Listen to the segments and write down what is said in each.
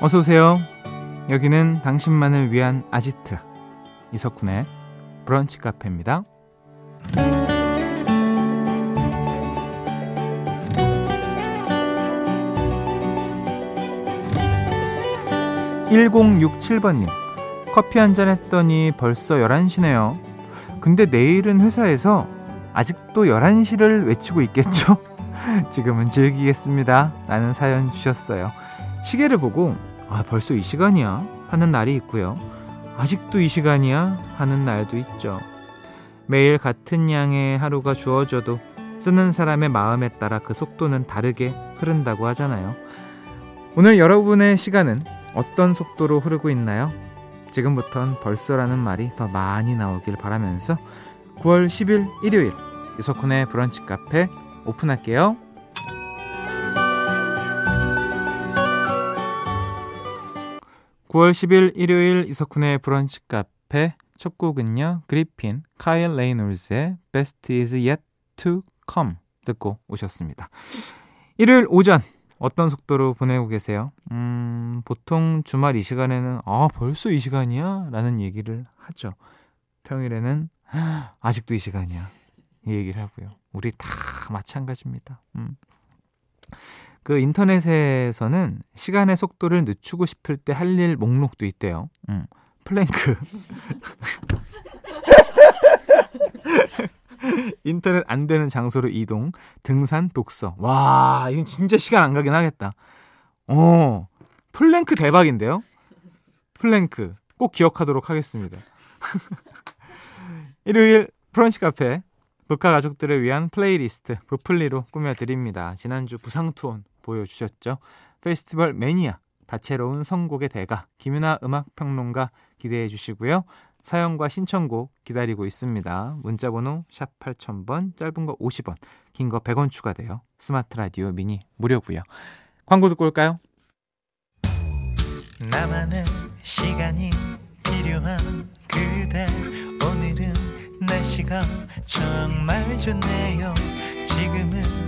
어서 오세요. 여기는 당신만을 위한 아지트 이석훈의 브런치 카페입니다. 1067번님, 커피 한 잔 했더니 벌써 11시네요. 근데 내일은 회사에서 아직도 11시를 외치고 있겠죠? 지금은 즐기겠습니다. 라는 사연 주셨어요. 시계를 보고, 아, 벌써 이 시간이야? 하는 날이 있고요. 아직도 이 시간이야? 하는 날도 있죠. 매일 같은 양의 하루가 주어져도 쓰는 사람의 마음에 따라 그 속도는 다르게 흐른다고 하잖아요. 오늘 여러분의 시간은 어떤 속도로 흐르고 있나요? 지금부턴 벌써라는 말이 더 많이 나오길 바라면서 9월 10일 일요일 이석훈의 브런치 카페 오픈할게요. 9월 10일 일요일 이석훈의 브런치 카페 첫 곡은요. 그리핀 카일 레이놀즈의 Best is yet to come 듣고 오셨습니다. 일요일 오전 어떤 속도로 보내고 계세요? 음, 보통 주말 이 시간에는 아, 벌써 이 시간이야? 라는 얘기를 하죠. 평일에는 아직도 이 시간이야. 이 얘기를 하고요. 우리 다 마찬가지입니다. 음. 그 인터넷에서는 시간의 속도를 늦추고 싶을 때 할 일 목록도 있대요. 음. 플랭크. 인터넷 안 되는 장소로 이동, 등산, 독서. 와, 이건 진짜 시간 안 가긴 하겠다. 어, 플랭크 대박인데요? 플랭크. 꼭 기억하도록 하겠습니다. 일요일 브런치 카페. 브카 가족들을 위한 플레이리스트 브플리로 꾸며드립니다. 지난주 부상투혼 보여주셨죠? 페스티벌 매니아, 다채로운 선곡의 대가, 김윤하 음악평론가 기대해 주시고요. 사연과 신청곡 기다리고 있습니다. 문자번호 샵 8000번, 짧은 거 50원, 긴 거 100원 추가돼요. 스마트 라디오 미니 무료고요. 광고 듣고 올까요? 나만의 시간이 필요한 그대 오늘은 날씨가 정말 좋네요. 지금은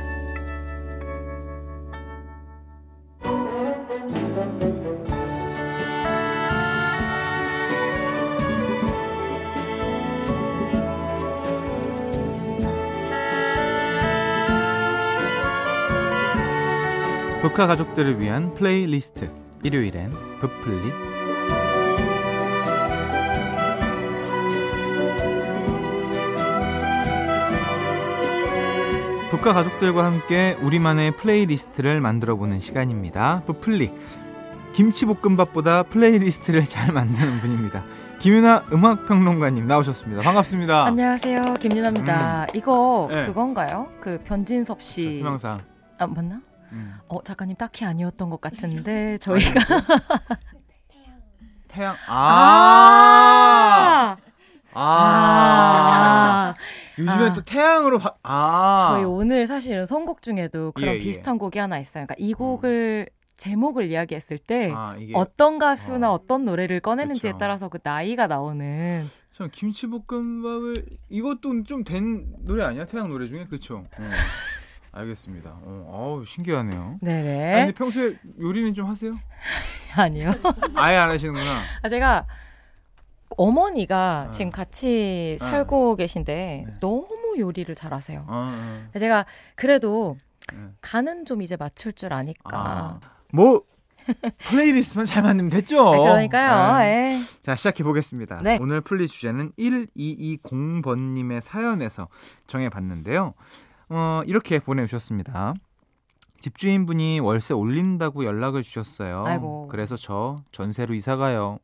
북카 가족들을 위한 플레이리스트 일요일엔 부플리 브카 가족들과 함께 우리만의 playlist를 만들어 보는 시간입니다. 브플리 김치볶음밥보다 playlist를 잘 만드는 분입니다. 김윤하 음악평론가님 나오셨습니다. 반갑습니다. 안녕하세요. 김윤하입니다. 음. 이거 네. 그건가요? 그 변진섭 씨. 희망사항. 아, 맞나? 음. 어 작가님 딱히 아니었던 것 같은데 저희가 태양 아. 아. 아. 아. 요즘에 아. 또 태양으로 바... 아. 저희 오늘 사실은 선곡 중에도 그런 예, 예. 비슷한 곡이 하나 있어요. 그러니까 이 곡을 음. 제목을 이야기했을 때 아, 어떤 가수나 어. 떤 노래를 꺼내는지에 그쵸. 따라서 그 나이가 나오는 전 김치볶음밥을 이것도 좀 된 노래 아니야? 태양 노래 중에 그렇죠. 어. 알겠습니다. 어, 어우, 신기하네요. 네네. 아니, 근데 평소에 요리는 좀 하세요? 아니요. 아예 안 하시는구나. 아, 제가 어머니가 아. 지금 같이 아. 살고 계신데 네. 너무 요리를 잘하세요. 아, 아. 제가 그래도 네. 간은 좀 이제 맞출 줄 아니까. 아. 뭐 플레이리스트만 잘 만들면 됐죠. 아, 그러니까요. 네. 자, 시작해 보겠습니다. 네. 오늘 플리 주제는 1220번님의 사연에서 정해봤는데요. 어, 이렇게 보내주셨습니다. 집주인분이 월세 올린다고 연락을 주셨어요. 아이고. 그래서 저 전세로 이사가요.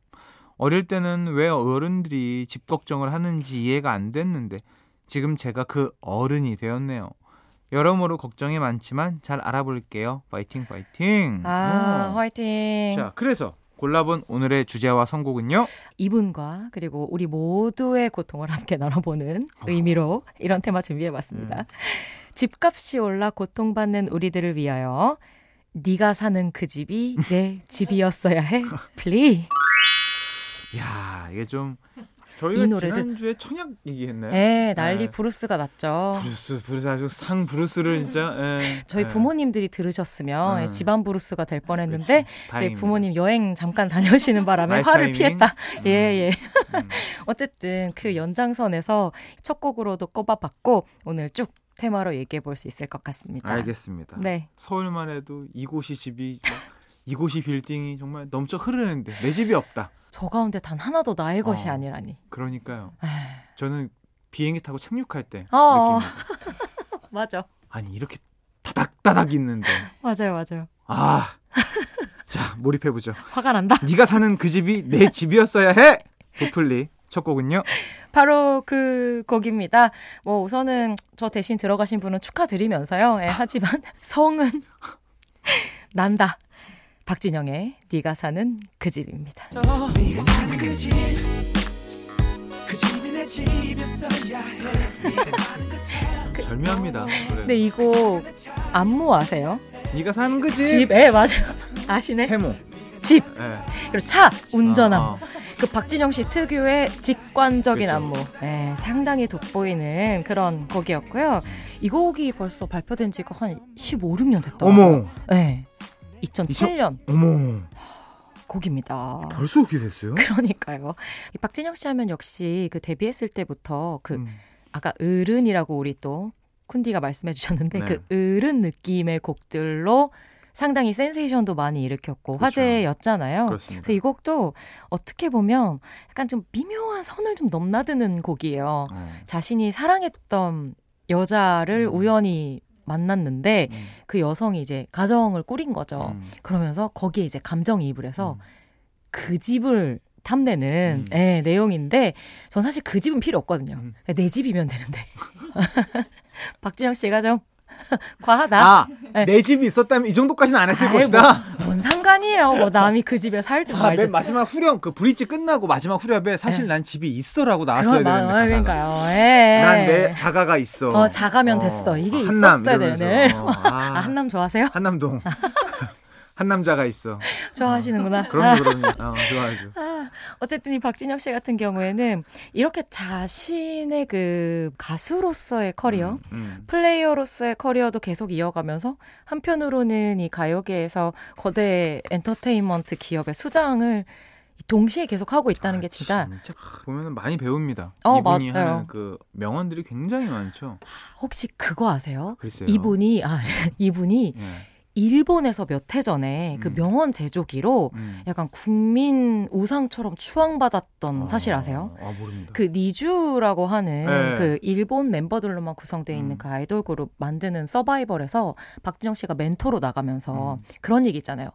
어릴 때는 왜 어른들이 집 걱정을 하는지 이해가 안 됐는데 지금 제가 그 어른이 되었네요. 여러모로 걱정이 많지만 잘 알아볼게요. 파이팅 파이팅. 아, 오. 파이팅. 자, 그래서 골라본 오늘의 주제와 선곡은요? 이분과 그리고 우리 모두의 고통을 함께 나눠보는 의미로 이런 테마 준비해봤습니다. 음. 집값이 올라 고통받는 우리들을 위하여 네가 사는 그 집이 내 집이었어야 해. 플리. 야, 이게 좀 저희가 이 노래를 지난주에 청약 얘기했나요? 네, 난리 네. 브루스가 났죠. 브루스, 브루스 아주 상 브루스를 진짜. 네. 저희 네. 부모님들이 들으셨으면 음. 집안 브루스가 될 뻔했는데 저희 부모님 여행 잠깐 다녀오시는 바람에 화를 타이밍? 피했다. 음. 예, 예. 음. 어쨌든 그 연장선에서 첫 곡으로도 꼽아봤고 오늘 쭉 테마로 얘기해 볼 수 있을 것 같습니다. 알겠습니다. 네. 서울만 해도 이곳이 집이 이곳이 빌딩이 정말 넘쳐 흐르는데 내 집이 없다. 저 가운데 단 하나도 나의 어, 것이 아니라니. 그러니까요. 에이. 저는 비행기 타고 착륙할 때 어. 느낌. 맞아. 아니 이렇게 다닥다닥 있는데. 맞아요, 맞아요. 아, 자 몰입해 보죠. 화가 난다. 네가 사는 그 집이 내 집이었어야 해. 도플리 첫 곡은요? 바로 그 곡입니다. 뭐 우선은 저 대신 들어가신 분은 축하드리면서요. 예, 하지만 성은 난다. 박진영의 네가 사는 그 집입니다. 절묘합니다. 근데 이곡 안무 아세요? 네가 사는 그 집. 집, 예 맞아. 아시네. 세모. 집. 네. 그리고 차 운전함. 어, 어. 그 박진영 씨 특유의 직관적인 그쵸. 안무. 네, 상당히 돋보이는 그런 곡이었고요. 이 곡이 벌써 발표된 지가 한 15, 16년 됐다. 어머. 네. 2007년. 2000... 어머. 곡입니다. 벌써 그렇게 됐어요? 그러니까요. 이 박진영 씨 하면 역시 그 데뷔했을 때부터 그 음. 아까 어른이라고 우리 또 쿤디가 말씀해 주셨는데 네. 그 어른 느낌의 곡들로 상당히 센세이션도 많이 일으켰고 그렇죠. 화제였잖아요. 그렇습니다. 그래서 이 곡도 어떻게 보면 약간 좀 미묘한 선을 좀 넘나드는 곡이에요. 어. 자신이 사랑했던 여자를 음. 우연히 만났는데 음. 그 여성이 이제 가정을 꾸린 거죠. 음. 그러면서 거기에 이제 감정이입을 해서 음. 그 집을 탐내는 음. 예, 내용인데 전 사실 그 집은 필요 없거든요. 음. 내 집이면 되는데. 박진영 씨가 좀 과하다. 아, 네. 내 집이 있었다면 이 정도까지는 안 했을 아이, 것이다. 뭐, 뭔 상관이에요. 뭐 남이 그 집에 살든 아, 말든. 맨 마지막 후렴 그 브릿지 끝나고 마지막 후렴에 사실 네. 난 집이 있어라고 나왔어야 되는데. 아, 그러니까요. 예. 난내 자가가 있어. 어, 자가면 어, 됐어. 이게 한남, 있었어야 되네. 어, 아, 아, 한남 좋아하세요? 한남동. 한 남자가 있어. 좋아하시는구나. 어, 그럼요, 그럼요. 어, 좋아하죠. 아, 어쨌든 이 박진영 씨 같은 경우에는 이렇게 자신의 그 가수로서의 커리어, 음, 음. 플레이어로서의 커리어도 계속 이어가면서 한편으로는 이 가요계에서 거대 엔터테인먼트 기업의 수장을 동시에 계속 하고 있다는 아, 게 진짜, 진짜 보면은 많이 배웁니다. 어, 이분이 맞아요. 하는 그 명언들이 굉장히 많죠. 혹시 그거 아세요? 글쎄요. 이분이 아 이분이 네. 일본에서 몇 해 전에 그 음. 그 명언 제조기로 음. 약간 국민 우상처럼 추앙받았던 아, 사실 아세요? 아, 모릅니다. 그 니주라고 하는 네. 그 일본 멤버들로만 구성되어 있는 음. 그 아이돌 그룹 만드는 서바이벌에서 박진영 씨가 멘토로 나가면서 음. 그런 얘기 있잖아요.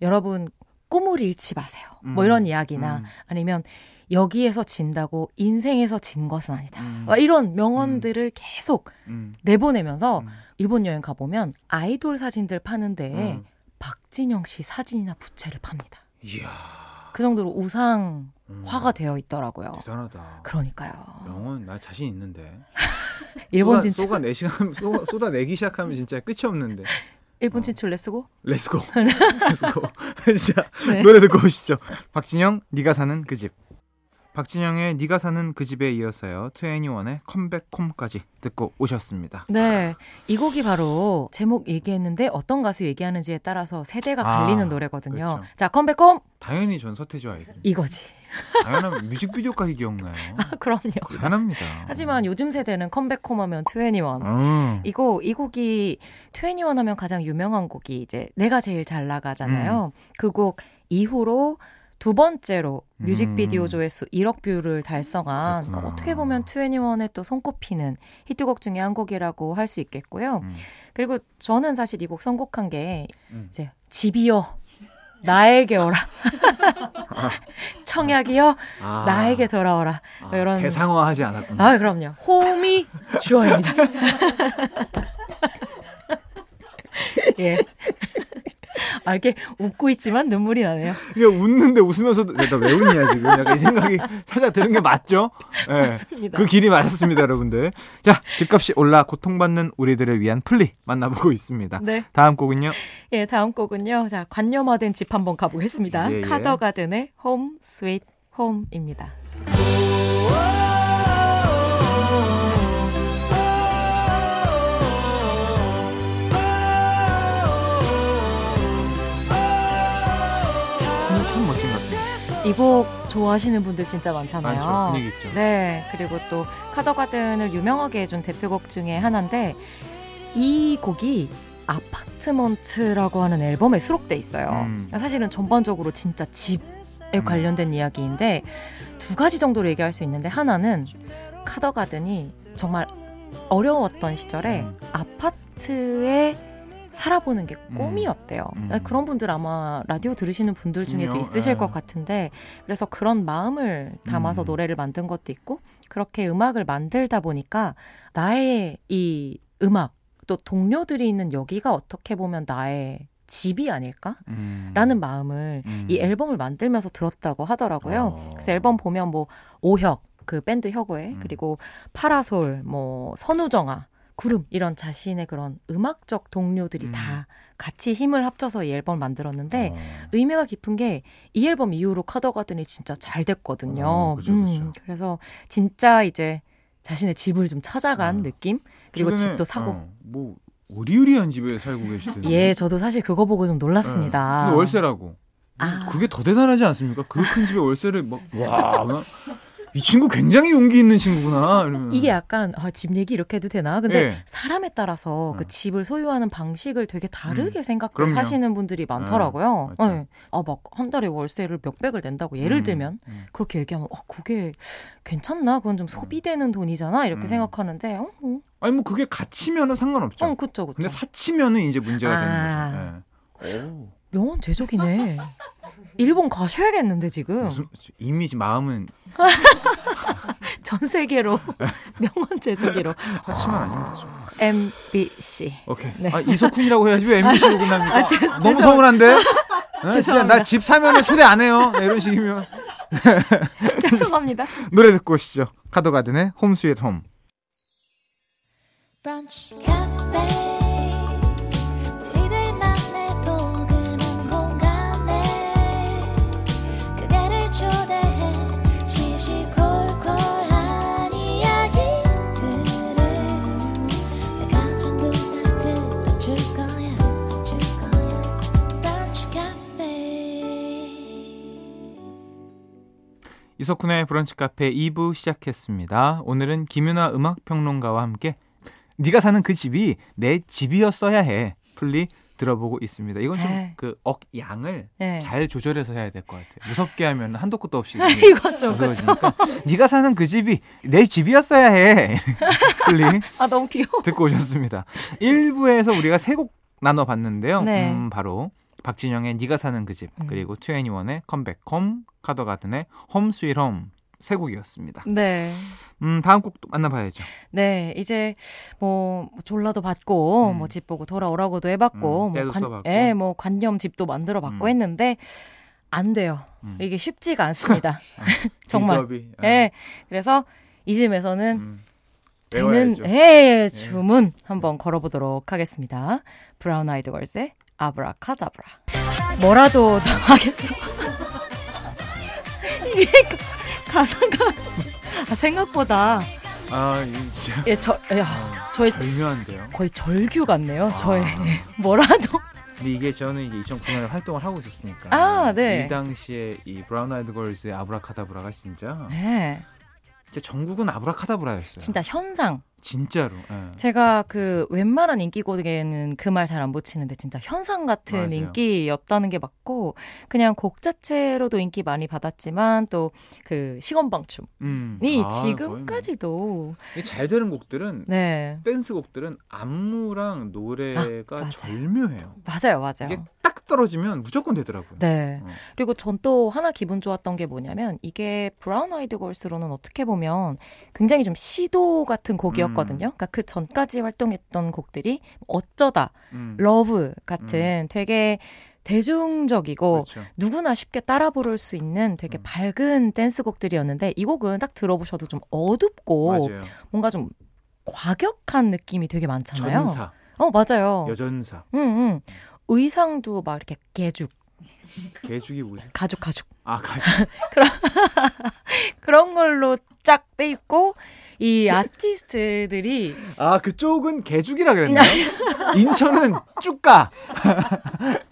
여러분 꿈을 잃지 마세요. 뭐 음. 이런 이야기나 음. 아니면 여기에서 진다고 인생에서 진 것은 아니다. 음. 이런 명언들을 음. 계속 음. 내보내면서 음. 일본 여행 가보면 아이돌 사진들 파는데 음. 박진영 씨 사진이나 부채를 팝니다. 이야. 그 정도로 우상 화가 되어 있더라고요. 대단하다. 그러니까요. 명언 나 자신 있는데. 일본 진출 쏘가 내시간 쏟아 내기 시작하면 진짜 끝이 없는데. 일본 어. 진출 레츠고? 레츠고. 레츠고. 진짜 네. 노래 듣고 오시죠. 박진영 네가 사는 그 집. 박진영의 네가 사는 그 집에 이어서요. 투애니원의 컴백홈까지 듣고 오셨습니다. 네, 이 곡이 바로 제목 얘기했는데 어떤 가수 얘기하는지에 따라서 세대가 아, 갈리는 아, 노래거든요. 그렇죠. 자, Come Back Home. 당연히 전 서태지 아이들. 이거지. 당연한 뮤직비디오까지 기억나요. 아, 그럼요. 당연합니다. 하지만 요즘 세대는 Come Back Home 하면 투애니원. 음. 이거 이 곡이 투애니원 하면 가장 유명한 곡이 이제 내가 제일 잘 나가잖아요. 음. 그곡 이후로 두 번째로 뮤직비디오 음. 조회수 1억 뷰를 달성한 그러니까 어떻게 보면 투애니원의 또 손꼽히는 히트곡 중에 한 곡이라고 할 수 있겠고요. 음. 그리고 저는 사실 이 곡 선곡한 게 음. 이제 집이여 나에게 오라 청약이여 아. 나에게 돌아오라 아, 이런 대상화하지 않았군요. 아 그럼요. 홈이 주어입니다. 예. 아, 이렇게 웃고 있지만 눈물이 나네요. 이게 웃는데 웃으면서도 내가 왜 웃냐 지금 약간 이 생각이 찾아 드는 게 맞죠? 네, 맞습니다. 그 길이 맞았습니다, 여러분들. 자, 집값이 올라 고통받는 우리들을 위한 플리 만나보고 있습니다. 네. 다음 곡은요? 예, 다음 곡은요. 자, 관념화된 집 한번 가보겠습니다. 예, 예. 카더가든의 Home Sweet Home입니다. 이 곡 좋아하시는 분들 진짜 많잖아요. 많죠. 분위기 있죠. 네. 그리고 또 카더가든을 유명하게 해준 대표곡 중에 하나인데 이 곡이 아파트먼트라고 하는 앨범에 수록돼 있어요. 음. 사실은 전반적으로 진짜 집에 음. 관련된 이야기인데 두 가지 정도로 얘기할 수 있는데 하나는 카더가든이 정말 어려웠던 시절에 음. 아파트에 살아보는 게 음. 꿈이었대요. 음. 음. 그런 분들 아마 라디오 들으시는 분들 중에도 있으실 에. 것 같은데 그래서 그런 마음을 담아서 음. 노래를 만든 것도 있고 그렇게 음악을 만들다 보니까 나의 이 음악 또 동료들이 있는 여기가 어떻게 보면 나의 집이 아닐까? 음. 라는 마음을 음. 이 앨범을 만들면서 들었다고 하더라고요. 어. 그래서 앨범 보면 뭐 오혁 그 밴드 혁오의 그리고 파라솔 뭐 선우정아 구름 이런 자신의 그런 음악적 동료들이 음. 다 같이 힘을 합쳐서 이 앨범을 만들었는데 어. 의미가 깊은 게 이 앨범 이후로 커더가든이 진짜 잘 됐거든요. 어, 그쵸, 그쵸. 음, 그래서 진짜 이제 자신의 집을 좀 찾아간 어. 느낌 그리고 집도 사고 어, 뭐 어리으리한 집에 살고 계시던데. 예, 저도 사실 그거 보고 좀 놀랐습니다. 네. 월세라고. 아. 그게 더 대단하지 않습니까? 그 큰 집에 월세를 막 와. 이 친구 굉장히 용기 있는 친구구나. 이러면. 이게 약간 아, 집 얘기 이렇게 해도 되나? 근데 네. 사람에 따라서 그 네. 집을 소유하는 방식을 되게 다르게 음. 생각을 하시는 분들이 많더라고요. 네. 네. 아막 한 달에 월세를 몇 백을 낸다고 예를 음. 들면 음. 그렇게 얘기하면 어, 그게 괜찮나? 그건 좀 소비되는 돈이잖아. 이렇게 음. 생각하는데 어, 어. 아니 뭐 그게 가치면은 상관없죠. 어, 그쵸, 그쵸. 근데 사치면은 이제 문제가 아. 되는 거죠. 네. 명언 제적이네. 일본 가셔야겠는데 지금. 무슨, 이미 마음은 전 세계로 명언 제조기로. 하지만. MBC. 오케이. 네. 아, 이석훈이라고 해야지 왜 MBC로 끝납니까? 아, 제, 너무 죄송... 서운한데? 어, 진짜 나 집 사면은 초대 안 해요. 네, 이런 식이면. 죄송합니다. 노래 듣고 오시죠. 카더가든의 홈 스윗 홈. 이석훈의 브런치 카페 2부 시작했습니다. 오늘은 김윤아 음악평론가와 함께 네가 사는 그 집이 내 집이었어야 해. 풀리 들어보고 있습니다. 이건 좀 그 억양을 네. 잘 조절해서 해야 될 것 같아요. 무섭게 하면 한도 끝도 없이 이거 좀 그렇죠. 네가 사는 그 집이 내 집이었어야 해. 풀리. 아 너무 귀여워. 듣고 오셨습니다. 1부에서 우리가 세 곡 나눠 봤는데요. 네. 음, 바로 박진영의 네가 사는 그 집, 음. 그리고 투애니원의 Come Back Home, 카더가든의 Home Sweet Home 세 곡이었습니다. 네. 음, 다음 곡 만나봐야죠. 네, 이제 뭐 졸라도 봤고 음. 뭐집 보고 돌아오라고도 해봤고, 음, 뭐 관, 예, 뭐 관념 집도 만들어봤고 음. 했는데 안 돼요. 음. 이게 쉽지가 않습니다. 정말. 예. 네. 그래서 이쯤에서는 음. 되는 예, 주문 예. 한번 걸어보도록 하겠습니다. 브라운 아이드 걸스의 아브라카다브라. 뭐라도 더 하겠어. 이게 가사가 아, 생각보다 아, 진짜. 예, 저, 야, 아, 저의 절묘한데요. 거의 절규 같네요. 아. 저의 뭐라도. 근데 이게 저는 이제 2009년에 활동을 하고 있었으니까. 아, 네. 이 당시에 이 브라운 아이드 걸스의 Abracadabra가 진짜. 네. 진짜 전국은 Abracadabra였어요. 진짜 현상. 진짜로. 네. 제가 그 웬만한 인기곡에는 그 말 잘 안 붙이는데 진짜 현상 같은 맞아요. 인기였다는 게 맞고 그냥 곡 자체로도 인기 많이 받았지만 또 그 시건방춤이 음. 아, 지금까지도 뭐. 잘 되는 곡들은 네. 댄스 곡들은 안무랑 노래가 아, 절묘해요. 맞아요, 맞아요. 딱 떨어지면 무조건 되더라고요. 네. 어. 그리고 전 또 하나 기분 좋았던 게 뭐냐면 이게 브라운 아이드 걸스로는 어떻게 보면 굉장히 좀 시도 같은 곡이었 곡이었거든요. 음. 그러니까 그 전까지 활동했던 곡들이 어쩌다, 음. Love 같은 음. 되게 대중적이고 그렇죠. 누구나 쉽게 따라 부를 수 있는 되게 음. 밝은 댄스곡들이었는데 이 곡은 딱 들어보셔도 좀 어둡고 맞아요. 뭔가 좀 과격한 느낌이 되게 많잖아요. 전사. 어 맞아요. 여전사. 응, 응. 의상도 막 이렇게 개죽. 개죽이 뭐지? 가죽 가죽. 아 가죽. 그런 그런 걸로 쫙 빼입고 이 아티스트들이 아 그쪽은 개죽이라 그랬나요? 인천은 쭉가.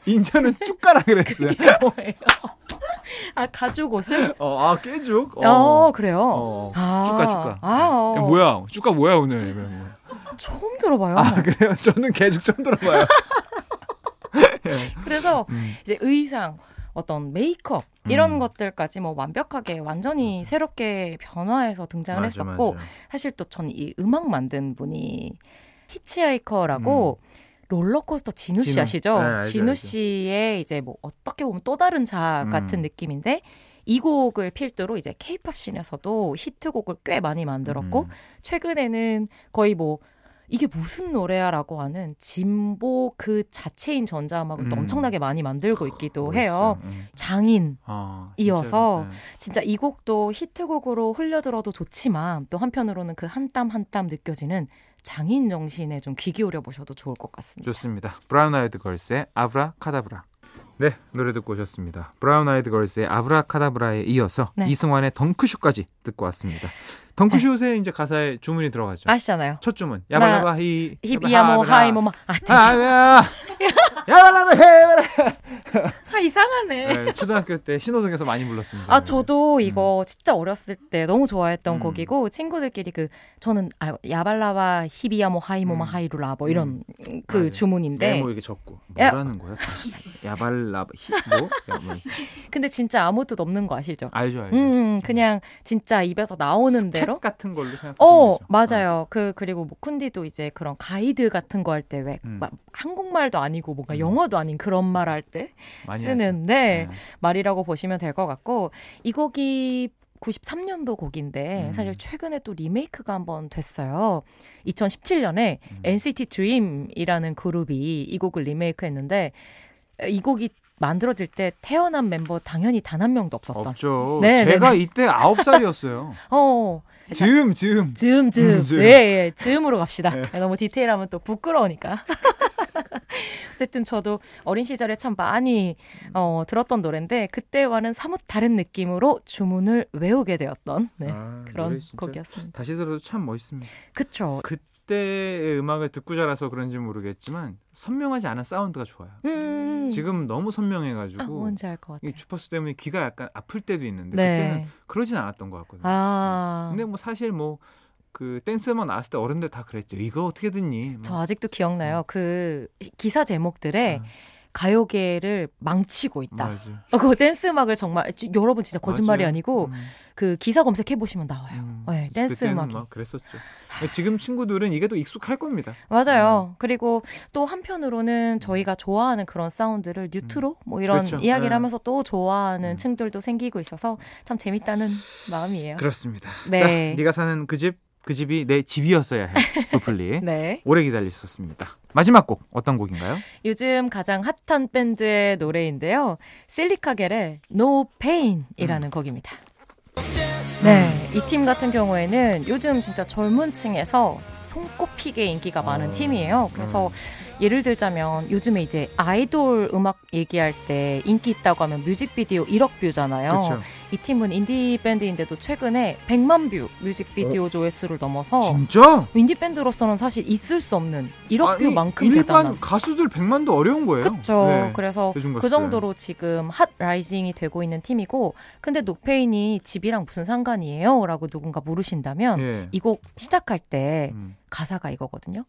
인천은 쭉가라 그랬어요. 아 가죽 옷을? 어, 아 깨죽. 어, 어 그래요. 어, 아, 쭉가 쭉가. 아, 어. 야, 뭐야? 쭉가 뭐야 오늘? 처음 들어봐요. 아 그래요? 저는 개죽 처음 들어봐요. 그래서 음. 이제 의상, 어떤 메이크업 이런 음. 것들까지 뭐 완벽하게 완전히 맞아. 새롭게 변화해서 등장을 맞아, 했었고 맞아. 사실 또 전 이 음악 만든 분이 히치하이커라고 음. 롤러코스터 지누 씨 지누. 아시죠? 네, 지누 씨의 이제 뭐 어떻게 보면 또 다른 자 음. 같은 느낌인데 이 곡을 필두로 이제 케이팝 씬에서도 히트곡을 꽤 많이 만들었고 음. 최근에는 거의 뭐 이게 무슨 노래야라고 하는 진보 그 자체인 전자음악을 음. 엄청나게 많이 만들고 있기도 해요. 음. 장인 아, 이어서 네. 진짜 이 곡도 히트곡으로 흘려들어도 좋지만 또 한편으로는 그 한 땀 한 땀 느껴지는 장인 정신에 좀 귀 기울여 보셔도 좋을 것 같습니다. 좋습니다. 브라운 아이드 걸스의 아브라 카다브라. 네, 노래 듣고 오셨습니다. 브라운 아이드 걸스의 Abracadabra에 이어서 네. 이승환의 덩크슛까지 듣고 왔습니다. 덩크슛에 네. 이제 가사에 주문이 들어가죠. 아시잖아요. 첫 주문. 야발라바 히 히비야모 하이모마 아, 야 야발라바 헤바라. 아 이상하네. 네, 초등학교 때 신호등에서 많이 불렀습니다. 아 저도 이거 음. 진짜 어렸을 때 너무 좋아했던 음. 곡이고 친구들끼리 그 저는 아, 야발라바 히비야 모 하이모마 음. 하이루라 뭐 이런 음. 그 맞아요. 주문인데. 네, 뭐 이렇게 적고 뭐라는 거야? 다시 야발라바 히 뭐? 야, 뭐. 근데 진짜 아무 뜻 없는 거 아시죠? 알죠, 알죠. 음, 그냥 진짜 입에서 나오는 대로 같은 걸로 생각하시면 어, 맞아요. 어. 그 그리고 뭐 쿤디도 이제 그런 가이드 같은 거 할 때왜 음. 한국말도 아니고 뭔가 음. 영어도 아닌 그런 말 할 때 쓰는 네, 네. 말이라고 보시면 될 것 같고 이 곡이 93년도 곡인데 음. 사실 최근에 또 리메이크가 한번 됐어요. 2017년에 음. NCT DREAM이라는 그룹이 이 곡을 리메이크했는데 이 곡이 만들어질 때 태어난 멤버 당연히 단 한 명도 없었던. 없죠. 네, 네 제가 네, 이때 9살이었어요. 어. 즈음, 즈음. 즈음, 즈음. 음, 즈음. 예, 예. 즈음으로 갑시다. 네. 너무 디테일하면 또 부끄러우니까. 어쨌든 저도 어린 시절에 참 많이 어, 들었던 노래인데 그때와는 사뭇 다른 느낌으로 주문을 외우게 되었던 네, 아, 그런 곡이었습니다. 다시 들어도 참 멋있습니다. 그쵸. 그 그때의 음악을 듣고 자라서 그런지 모르겠지만 선명하지 않은 사운드가 좋아요. 음. 지금 너무 선명해가지고 아, 뭔지 알 것 같아요. 이 주파수 때문에 귀가 약간 아플 때도 있는데 네. 그때는 그러진 않았던 것 같거든요. 아. 근데 뭐 사실 뭐 그 댄스 음악 나왔을 때 어른들 다 그랬죠. 이거 어떻게 듣니? 뭐. 저 아직도 기억나요. 음. 그 기사 제목들에 아. 가요계를 망치고 있다. 어, 그 댄스 음악을 정말 여러분 진짜 거짓말이 맞아요. 아니고 음. 그 기사 검색해 보시면 나와요. 음. 네, 댄스 음악. 막 그랬었죠. 지금 친구들은 이게 또 익숙할 겁니다. 맞아요. 음. 그리고 또 한편으로는 저희가 좋아하는 그런 사운드를 뉴트로 음. 뭐 이런 그렇죠. 이야기를 네. 하면서 또 좋아하는 음. 층들도 생기고 있어서 참 재밌다는 마음이에요. 그렇습니다. 네. 자, 네가 사는 그 집 그 집이 내 집이었어야 해. 부플리. 네. 오래 기다리셨습니다. 마지막 곡 어떤 곡인가요? 요즘 가장 핫한 밴드의 노래인데요. 실리카겔의 No Pain이라는 음. 곡입니다. 네, 이 팀 같은 경우에는 요즘 진짜 젊은 층에서 손꼽히게 인기가 많은 어. 팀이에요. 그래서 음. 예를 들자면 요즘에 이제 아이돌 음악 얘기할 때 인기 있다고 하면 뮤직비디오 1억 뷰잖아요. 그쵸. 이 팀은 인디 밴드인데도 최근에 100만 뷰 뮤직비디오 어? 조회수를 넘어서 진짜? 인디 밴드로서는 사실 있을 수 없는 1억 뷰만큼 일반 대단한 가수들 100만도 어려운 거예요. 그렇죠. 네, 그래서 그 정도로 지금 hot rising이 되고 있는 팀이고 근데 No Pain이 집이랑 무슨 상관이에요?라고 누군가 물으신다면 예. 이곡 시작할 때 음. 가사가 이거거든요.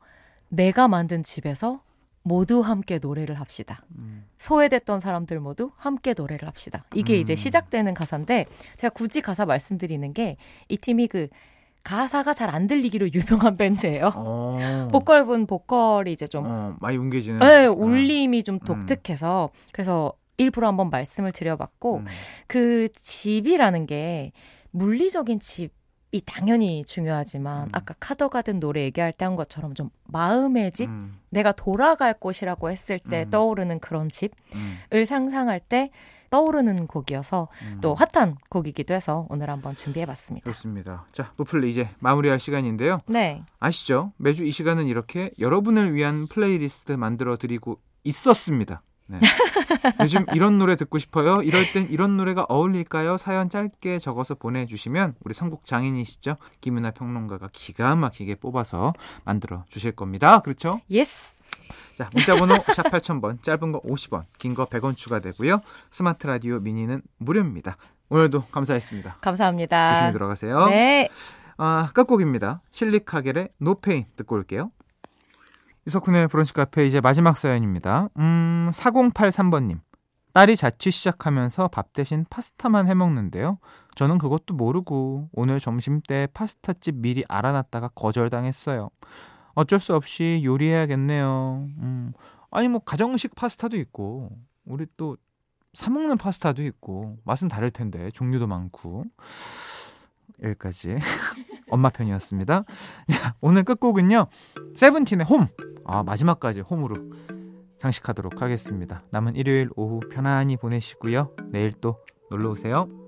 내가 만든 집에서 모두 함께 노래를 합시다. 음. 소외됐던 사람들 모두 함께 노래를 합시다. 이게 음. 이제 시작되는 가사인데 제가 굳이 가사 말씀드리는 게 이 팀이 그 가사가 잘 안 들리기로 유명한 밴드예요. 어. 보컬분 보컬이 이제 좀 어, 많이 웅겨지는. 네, 어. 울림이 좀 음. 독특해서 그래서 일부러 한번 말씀을 드려봤고 음. 그 집이라는 게 물리적인 집 이 당연히 중요하지만 음. 아까 카더가든 노래 얘기할 때 한 것처럼 좀 마음의 집, 음. 내가 돌아갈 곳이라고 했을 때 음. 떠오르는 그런 집을 음. 상상할 때 떠오르는 곡이어서 음. 또 핫한 곡이기도 해서 오늘 한번 준비해봤습니다. 좋습니다. 자, 브플리 이제 마무리할 시간인데요. 네. 아시죠? 매주 이 시간은 이렇게 여러분을 위한 플레이리스트 만들어 드리고 있었습니다. 네. 요즘 이런 노래 듣고 싶어요. 이럴 땐 이런 노래가 어울릴까요? 사연 짧게 적어서 보내주시면 우리 선곡 장인이시죠 김윤하 평론가가 기가 막히게 뽑아서 만들어 주실 겁니다. 그렇죠? Yes. 자, 문자번호 샵 8000번, 짧은 거 50원, 긴 거 100원 추가되고요. 스마트 라디오 미니는 무료입니다. 오늘도 감사했습니다. 감사합니다. 조심히 들어가세요. 네. 아, 끝곡입니다. 실리카겔의 No Pain 듣고 올게요. 이석훈의 브런치 카페 이제 마지막 사연입니다. 음, 4083번님. 딸이 자취 시작하면서 밥 대신 파스타만 해 먹는데요. 저는 그것도 모르고 오늘 점심 때 파스타집 미리 알아놨다가 거절당했어요. 어쩔 수 없이 요리해야겠네요. 음, 아니 뭐 가정식 파스타도 있고 우리 또 사 먹는 파스타도 있고 맛은 다를 텐데 종류도 많고 여기까지 엄마 편이었습니다. 자, 오늘 끝곡은요. 세븐틴의 홈. 아, 마지막까지 홈으로 장식하도록 하겠습니다. 남은 일요일 오후 편안히 보내시고요. 내일 또 놀러 오세요.